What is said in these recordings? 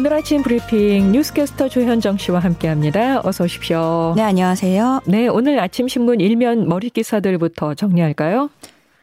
오늘 아침 브리핑 뉴스캐스터 조현정 씨와 함께합니다. 어서 오십시오. 네, 안녕하세요. 네, 오늘 아침 신문 일면 머리 기사들부터 정리할까요?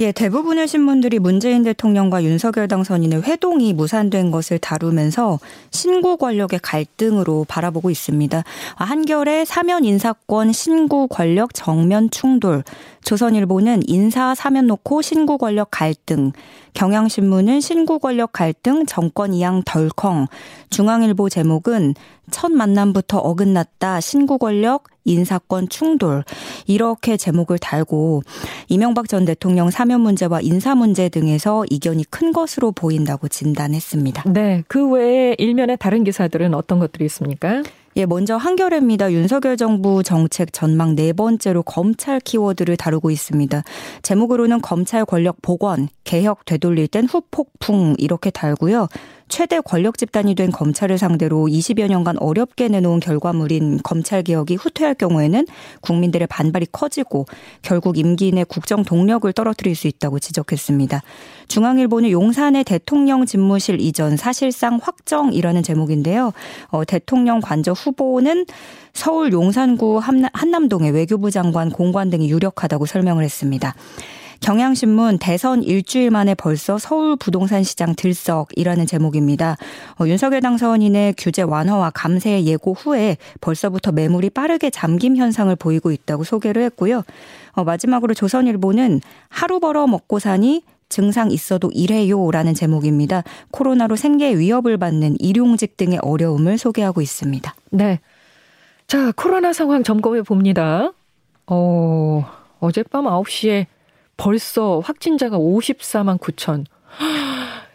예, 대부분의 신문들이 문재인 대통령과 윤석열 당선인의 회동이 무산된 것을 다루면서 신구 권력의 갈등으로 바라보고 있습니다. 한결에 사면 인사권 신구 권력 정면 충돌, 조선일보는 인사 사면 놓고 신구 권력 갈등, 경향신문은 신구 권력 갈등 정권 이양 덜컹, 중앙일보 제목은 첫 만남부터 어긋났다 신구 권력 인사권 충돌 이렇게 제목을 달고 이명박 전 대통령 사면 문제와 인사 문제 등에서 이견이 큰 것으로 보인다고 진단했습니다. 네, 그 외에 일면의 다른 기사들은 어떤 것들이 있습니까? 예, 먼저 한겨레입니다. 윤석열 정부 정책 전망 네 번째로 검찰 키워드를 다루고 있습니다. 제목으로는 검찰 권력 복원, 개혁 되돌릴 땐 후폭풍 이렇게 달고요. 최대 권력 집단이 된 검찰을 상대로 20여 년간 어렵게 내놓은 결과물인 검찰 개혁이 후퇴할 경우에는 국민들의 반발이 커지고 결국 임기 내 국정 동력을 떨어뜨릴 수 있다고 지적했습니다. 중앙일보는 용산의 대통령 집무실 이전 사실상 확정이라는 제목인데요. 어, 대통령 관저 후보는 서울 용산구 한남동의 외교부 장관 공관 등이 유력하다고 설명을 했습니다. 경향신문 대선 일주일 만에 벌써 서울 부동산 시장 들썩이라는 제목입니다. 어, 윤석열 당선인의 규제 완화와 감세 예고 후에 벌써부터 매물이 빠르게 잠김 현상을 보이고 있다고 소개를 했고요. 어, 마지막으로 조선일보는 하루 벌어 먹고 사니 증상 있어도 일해요라는 제목입니다. 코로나로 생계 위협을 받는 일용직 등의 어려움을 소개하고 있습니다. 네. 자, 코로나 상황 점검해 봅니다. 어, 어젯밤 9시에 벌써 확진자가 54만 9천.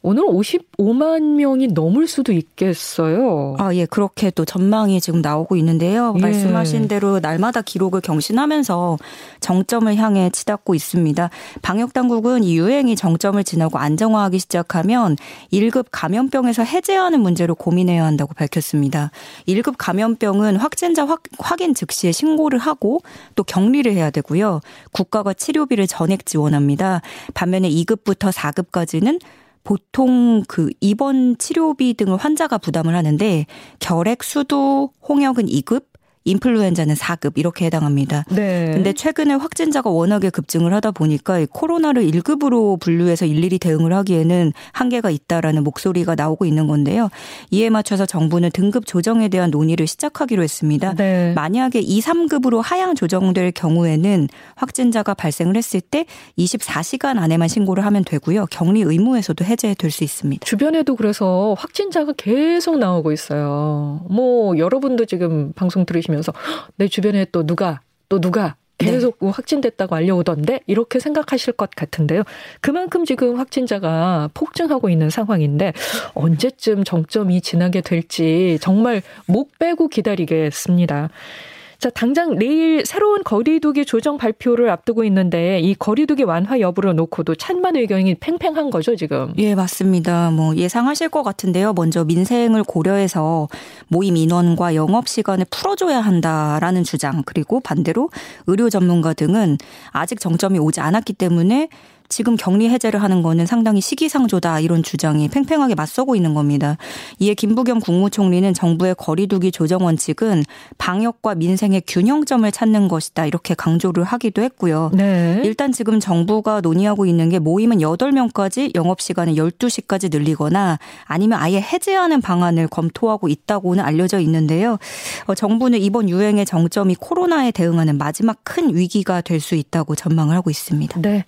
오늘 55만 명이 넘을 수도 있겠어요. 아, 예, 그렇게 또 전망이 지금 나오고 있는데요. 예. 말씀하신 대로 날마다 기록을 경신하면서 정점을 향해 치닫고 있습니다. 방역 당국은 이 유행이 정점을 지나고 안정화하기 시작하면 1급 감염병에서 해제하는 문제로 고민해야 한다고 밝혔습니다. 1급 감염병은 확진자 확, 확인 즉시에 신고를 하고 또 격리를 해야 되고요. 국가가 치료비를 전액 지원합니다. 반면에 2급부터 4급까지는 보통 그 입원 치료비 등을 환자가 부담을 하는데 결핵, 수도, 홍역은 2급, 인플루엔자는 4급 이렇게 해당합니다. 네. 근데 최근에 확진자가 워낙에 급증을 하다 보니까 코로나를 1급으로 분류해서 일일이 대응을 하기에는 한계가 있다라는 목소리가 나오고 있는 건데요. 이에 맞춰서 정부는 등급 조정에 대한 논의를 시작하기로 했습니다. 네. 만약에 2, 3급으로 하향 조정될 경우에는 확진자가 발생을 했을 때 24시간 안에만 신고를 하면 되고요. 격리 의무에서도 해제될 수 있습니다. 주변에도 그래서 확진자가 계속 나오고 있어요. 뭐 여러분도 지금 방송 들으시면 보면서 내 주변에 또 누가 또 누가 계속 네. 확진됐다고 알려오던데 이렇게 생각하실 것 같은데요. 그만큼 지금 확진자가 폭증하고 있는 상황인데 언제쯤 정점이 지나게 될지 정말 목 빼고 기다리겠습니다. 자, 당장 내일 새로운 거리두기 조정 발표를 앞두고 있는데 이 거리두기 완화 여부를 놓고도 찬반 의견이 팽팽한 거죠, 지금. 예, 맞습니다. 뭐 예상하실 것 같은데요. 먼저 민생을 고려해서 모임 인원과 영업 시간을 풀어줘야 한다라는 주장, 그리고 반대로 의료 전문가 등은 아직 정점이 오지 않았기 때문에 지금 격리 해제를 하는 거는 상당히 시기상조다 이런 주장이 팽팽하게 맞서고 있는 겁니다. 이에 김부겸 국무총리는 정부의 거리두기 조정 원칙은 방역과 민생의 균형점을 찾는 것이다 이렇게 강조를 하기도 했고요. 네. 일단 지금 정부가 논의하고 있는 게 모임은 8명까지 영업 시간을 12시까지 늘리거나 아니면 아예 해제하는 방안을 검토하고 있다고는 알려져 있는데요. 어, 정부는 이번 유행의 정점이 코로나에 대응하는 마지막 큰 위기가 될 수 있다고 전망을 하고 있습니다. 네.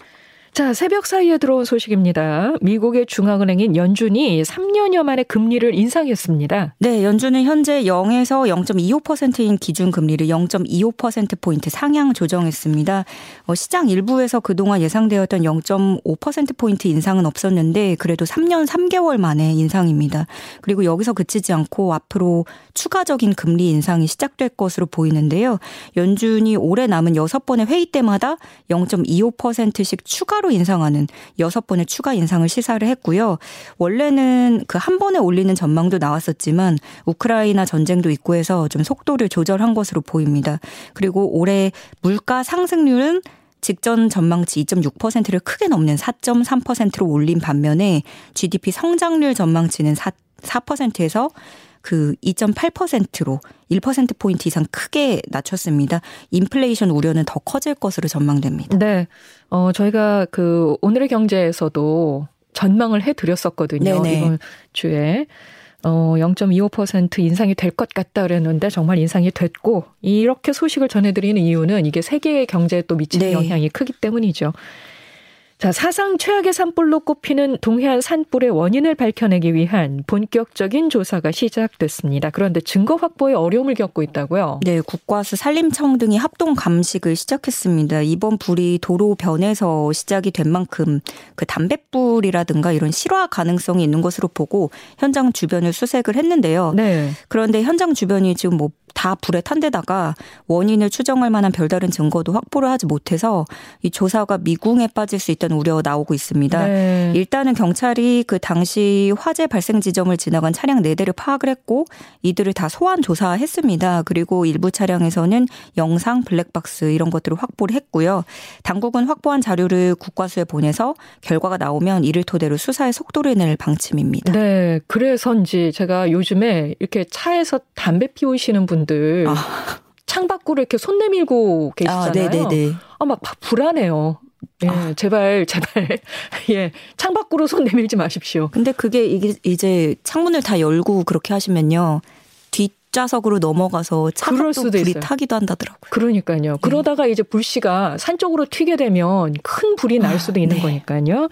자, 새벽 사이에 들어온 소식입니다. 미국의 중앙은행인 연준이 3년여 만에 금리를 인상했습니다. 네, 연준은 현재 0에서 0.25%인 기준 금리를 0.25%포인트 상향 조정했습니다. 어, 시장 일부에서 그동안 예상되었던 0.5%포인트 인상은 없었는데 그래도 3년 3개월 만에 인상입니다. 그리고 여기서 그치지 않고 앞으로 추가적인 금리 인상이 시작될 것으로 보이는데요. 연준이 올해 남은 6번의 회의 때마다 0.25%씩 추가 추가로 인상하는 여섯 번의 추가 인상을 시사를 했고요. 원래는 그 한 번에 올리는 전망도 나왔었지만 우크라이나 전쟁도 있고 해서 좀 속도를 조절한 것으로 보입니다. 그리고 올해 물가 상승률은 직전 전망치 2.6%를 크게 넘는 4.3%로 올린 반면에 GDP 성장률 전망치는 4 4%에서 그 2.8%로 1%포인트 이상 크게 낮췄습니다. 인플레이션 우려는 더 커질 것으로 전망됩니다. 네. 어, 저희가 그 오늘의 경제에서도 전망을 해 드렸었거든요. 이번 주에. 어, 0.25% 인상이 될 것 같다 그랬는데 정말 인상이 됐고 이렇게 소식을 전해드리는 이유는 이게 세계의 경제에 또 미치는 네. 영향이 크기 때문이죠. 자, 사상 최악의 산불로 꼽히는 동해안 산불의 원인을 밝혀내기 위한 본격적인 조사가 시작됐습니다. 그런데 증거 확보에 어려움을 겪고 있다고요? 네, 국과수 산림청 등이 합동 감식을 시작했습니다. 이번 불이 도로 변에서 시작이 된 만큼 그 담뱃불이라든가 이런 실화 가능성이 있는 것으로 보고 현장 주변을 수색을 했는데요. 네. 그런데 현장 주변이 지금 뭐다 불에 탄 데다가 원인을 추정할 만한 별다른 증거도 확보를 하지 못해서 이 조사가 미궁에 빠질 수 있다는 우려가 나오고 있습니다. 네. 일단은 경찰이 그 당시 화재 발생 지점을 지나간 차량 4대를 파악을 했고 이들을 다 소환 조사했습니다. 그리고 일부 차량에서는 영상, 블랙박스 이런 것들을 확보를 했고요. 당국은 확보한 자료를 국과수에 보내서 결과가 나오면 이를 토대로 수사의 속도를 낼 방침입니다. 네. 그래서인지 제가 요즘에 이렇게 차에서 담배 피우시는 분 분들 아. 창 밖으로 이렇게 손 내밀고 계시잖아요. 아. 아, 막 불안해요. 예, 아. 제발, 제발. 예, 창 밖으로 손 내밀지 마십시오. 근데 그게 이게 이제 창문을 다 열고 그렇게 하시면요. 뒷좌석으로 넘어가서 차가 수도 불이 있어요. 타기도 한다더라고요. 그러니까요. 네. 그러다가 이제 불씨가 산 쪽으로 튀게 되면 큰 불이 날 아, 수도 아, 있는 네. 거니까요.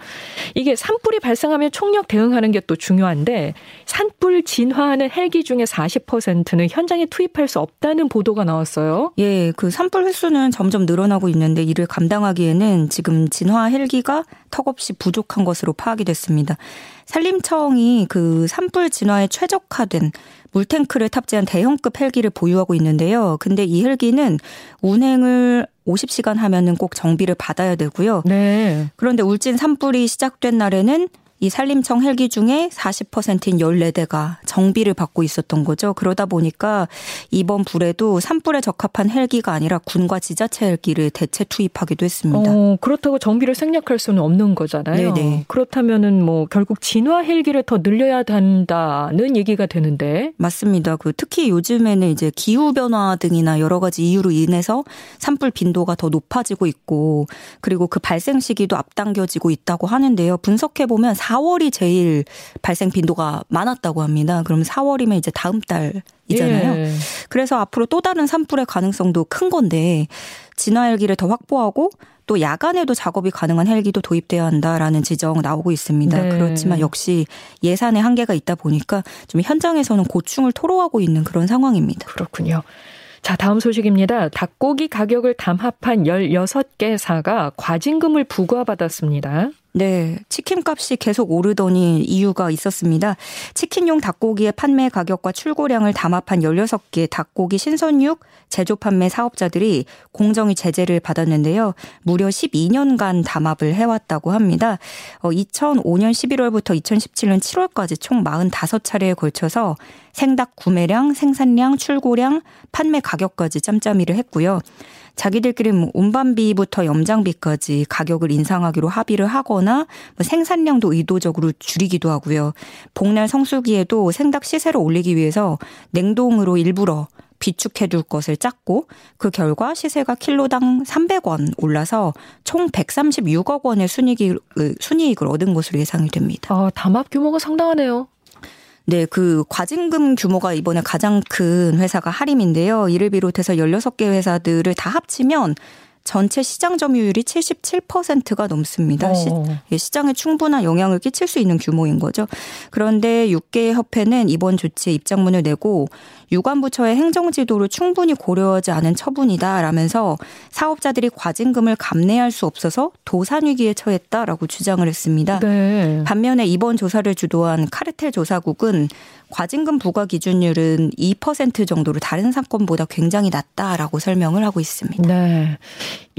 이게 산불이 발생하면 총력 대응하는 게 또 중요한데 산불 진화하는 헬기 중에 40%는 현장에 투입할 수 없다는 보도가 나왔어요. 예, 그 산불 횟수는 점점 늘어나고 있는데 이를 감당하기에는 지금 진화 헬기가 턱없이 부족한 것으로 파악이 됐습니다. 산림청이 그 산불 진화에 최적화된 물탱크를 탑재한 대형급 헬기를 보유하고 있는데요. 근데 이 헬기는 운행을 50시간 하면은 꼭 정비를 받아야 되고요. 네. 그런데 울진 산불이 시작된 날에는 이 산림청 헬기 중에 40%인 14대가 정비를 받고 있었던 거죠. 그러다 보니까 이번 불에도 산불에 적합한 헬기가 아니라 군과 지자체 헬기를 대체 투입하기도 했습니다. 어, 그렇다고 정비를 생략할 수는 없는 거잖아요. 네네. 그렇다면은 뭐 결국 진화 헬기를 더 늘려야 한다는 얘기가 되는데 맞습니다. 그 특히 요즘에는 이제 기후 변화 등이나 여러 가지 이유로 인해서 산불 빈도가 더 높아지고 있고 그리고 그 발생 시기도 앞당겨지고 있다고 하는데요. 분석해 보면 4월이 제일 발생 빈도가 많았다고 합니다. 그럼 4월이면 이제 다음 달이잖아요. 예. 그래서 앞으로 또 다른 산불의 가능성도 큰 건데 진화 헬기를 더 확보하고 또 야간에도 작업이 가능한 헬기도 도입돼야 한다라는 지적 나오고 있습니다. 네. 그렇지만 역시 예산의 한계가 있다 보니까 좀 현장에서는 고충을 토로하고 있는 그런 상황입니다. 그렇군요. 자, 다음 소식입니다. 닭고기 가격을 담합한 16개 사가 과징금을 부과받았습니다. 네, 치킨 값이 계속 오르더니 이유가 있었습니다. 치킨용 닭고기의 판매 가격과 출고량을 담합한 16개 닭고기 신선육 제조 판매 사업자들이 공정위 제재를 받았는데요. 무려 12년간 담합을 해왔다고 합니다. 2005년 11월부터 2017년 7월까지 총 45차례에 걸쳐서 생닭 구매량, 생산량, 출고량, 판매 가격까지 짬짬이를 했고요. 자기들끼리 뭐 운반비부터 염장비까지 가격을 인상하기로 합의를 하거나 뭐 생산량도 의도적으로 줄이기도 하고요. 복날 성수기에도 생닭 시세를 올리기 위해서 냉동으로 일부러 비축해둘 것을 짰고 그 결과 시세가 킬로당 300원 올라서 총 136억 원의 순이익을, 순이익을 얻은 것으로 예상이 됩니다. 아, 담합 규모가 상당하네요. 네, 그 과징금 규모가 이번에 가장 큰 회사가 하림인데요. 이를 비롯해서 16개 회사들을 다 합치면 전체 시장 점유율이 77%가 넘습니다. 시, 어. 예, 시장에 충분한 영향을 끼칠 수 있는 규모인 거죠. 그런데 6개 협회는 이번 조치에 입장문을 내고 유관부처의 행정 지도를 충분히 고려하지 않은 처분이다라면서 사업자들이 과징금을 감내할 수 없어서 도산 위기에 처했다라고 주장을 했습니다. 네. 반면에 이번 조사를 주도한 카르텔 조사국은 과징금 부과 기준율은 2% 정도로 다른 사건보다 굉장히 낮다라고 설명을 하고 있습니다. 네.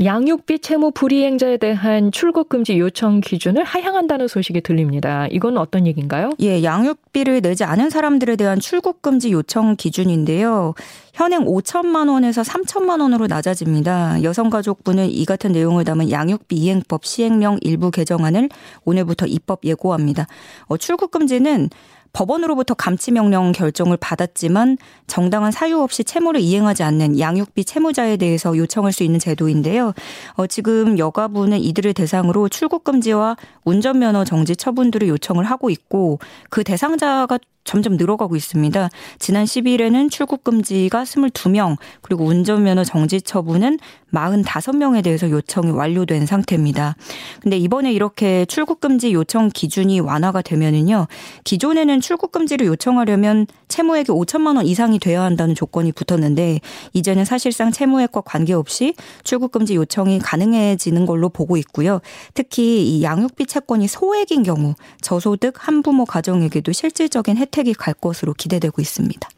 양육비 채무 불이행자에 대한 출국 금지 요청 기준을 하향한다는 소식이 들립니다. 이건 어떤 얘기인가요? 예, 양육비를 내지 않은 사람들에 대한 출국 금지 요청 기준인데요. 현행 5천만 원에서 3천만 원으로 낮아집니다. 여성가족부는 이 같은 내용을 담은 양육비 이행법 시행령 일부 개정안을 오늘부터 입법 예고합니다. 어, 출국 금지는 법원으로부터 감치 명령 결정을 받았지만 정당한 사유 없이 채무를 이행하지 않는 양육비 채무자에 대해서 요청할 수 있는 제도인데요. 어, 지금 여가부는 이들을 대상으로 출국 금지와 운전면허 정지 처분들을 요청을 하고 있고 그 대상자가 점점 늘어가고 있습니다. 지난 10일에는 출국 금지가 22명, 그리고 운전면허 정지 처분은 45명에 대해서 요청이 완료된 상태입니다. 근데 이번에 이렇게 출국 금지 요청 기준이 완화가 되면은요. 기존에는 출국 금지를 요청하려면 채무액이 5천만 원 이상이 돼야 한다는 조건이 붙었는데 이제는 사실상 채무액과 관계없이 출국 금지 요청이 가능해지는 걸로 보고 있고요. 특히 이 양육비 채권이 소액인 경우 저소득 한부모 가정에게도 실질적인 혜택이 갈 것으로 기대되고 있습니다.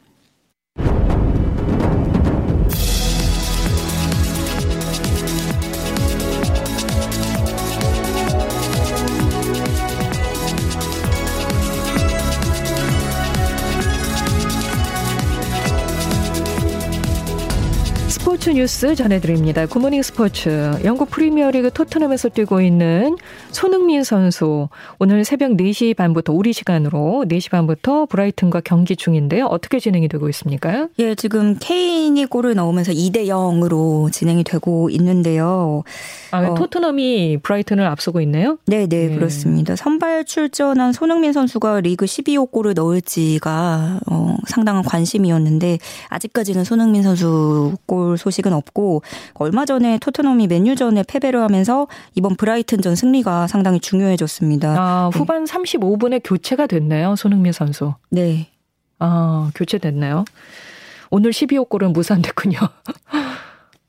스포츠 뉴스 전해드립니다. 굿모닝 스포츠. 영국 프리미어리그 토트넘에서 뛰고 있는 손흥민 선수. 오늘 새벽 4시 반부터 우리 시간으로 4시 반부터 브라이튼과 경기 중인데요. 어떻게 진행이 되고 있습니까? 예, 지금 케인이 골을 넣으면서 2대 0으로 진행이 되고 있는데요. 아, 어. 토트넘이 브라이튼을 앞서고 있네요? 네, 네, 네, 그렇습니다. 선발 출전한 손흥민 선수가 리그 12호 골을 넣을지가 어, 상당한 관심이었는데 아직까지는 손흥민 선수 골 소식 은 없고 얼마 전에 토트넘이 맨유전에 패배를 하면서 이번 브라이튼전 승리가 상당히 중요해졌습니다. 아, 네. 후반 네. 35분에 교체가 됐네요. 손흥민 선수. 네. 아, 교체됐나요? 오늘 12호 골은 무산됐군요.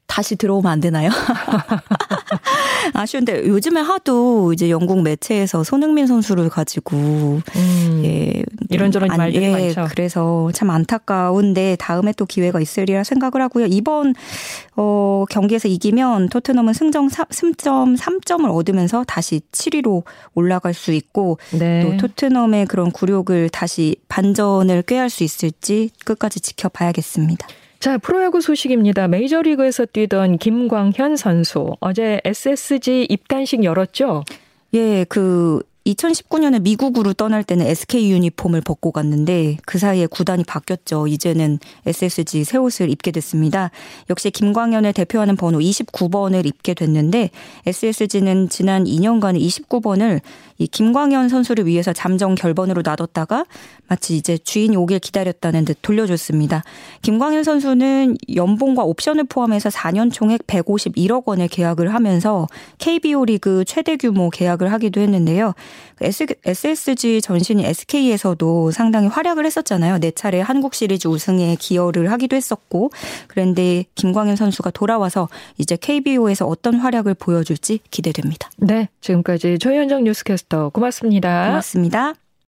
다시 들어오면 안 되나요? 아쉬운데 요즘에 하도 이제 영국 매체에서 손흥민 선수를 가지고 음, 예, 이런저런 안, 말들이 예, 많죠. 그래서 참 안타까운데 다음에 또 기회가 있으리라 생각을 하고요. 이번 어, 경기에서 이기면 토트넘은 승점 3점 3점을 얻으면서 다시 7위로 올라갈 수 있고 네. 또 토트넘의 그런 굴욕을 다시 반전을 꾀할 수 있을지 끝까지 지켜봐야겠습니다. 자, 프로야구 소식입니다. 메이저리그에서 뛰던 김광현 선수 어제 SSG 입단식 열었죠? 예, 그 2019년에 미국으로 떠날 때는 SK 유니폼을 벗고 갔는데 그 사이에 구단이 바뀌었죠. 이제는 SSG 새 옷을 입게 됐습니다. 역시 김광현을 대표하는 번호 29번을 입게 됐는데 SSG는 지난 2년간 29번을 이 김광현 선수를 위해서 잠정 결번으로 놔뒀다가 마치 이제 주인이 오길 기다렸다는 듯 돌려줬습니다. 김광현 선수는 연봉과 옵션을 포함해서 4년 총액 151억 원의 계약을 하면서 KBO 리그 최대 규모 계약을 하기도 했는데요. SSG 전신인 SK에서도 상당히 활약을 했었잖아요. 네 차례 한국 시리즈 우승에 기여를 하기도 했었고 그런데 김광현 선수가 돌아와서 이제 KBO에서 어떤 활약을 보여줄지 기대됩니다. 네, 지금까지 조현정 뉴스캐스터 고맙습니다. 고맙습니다.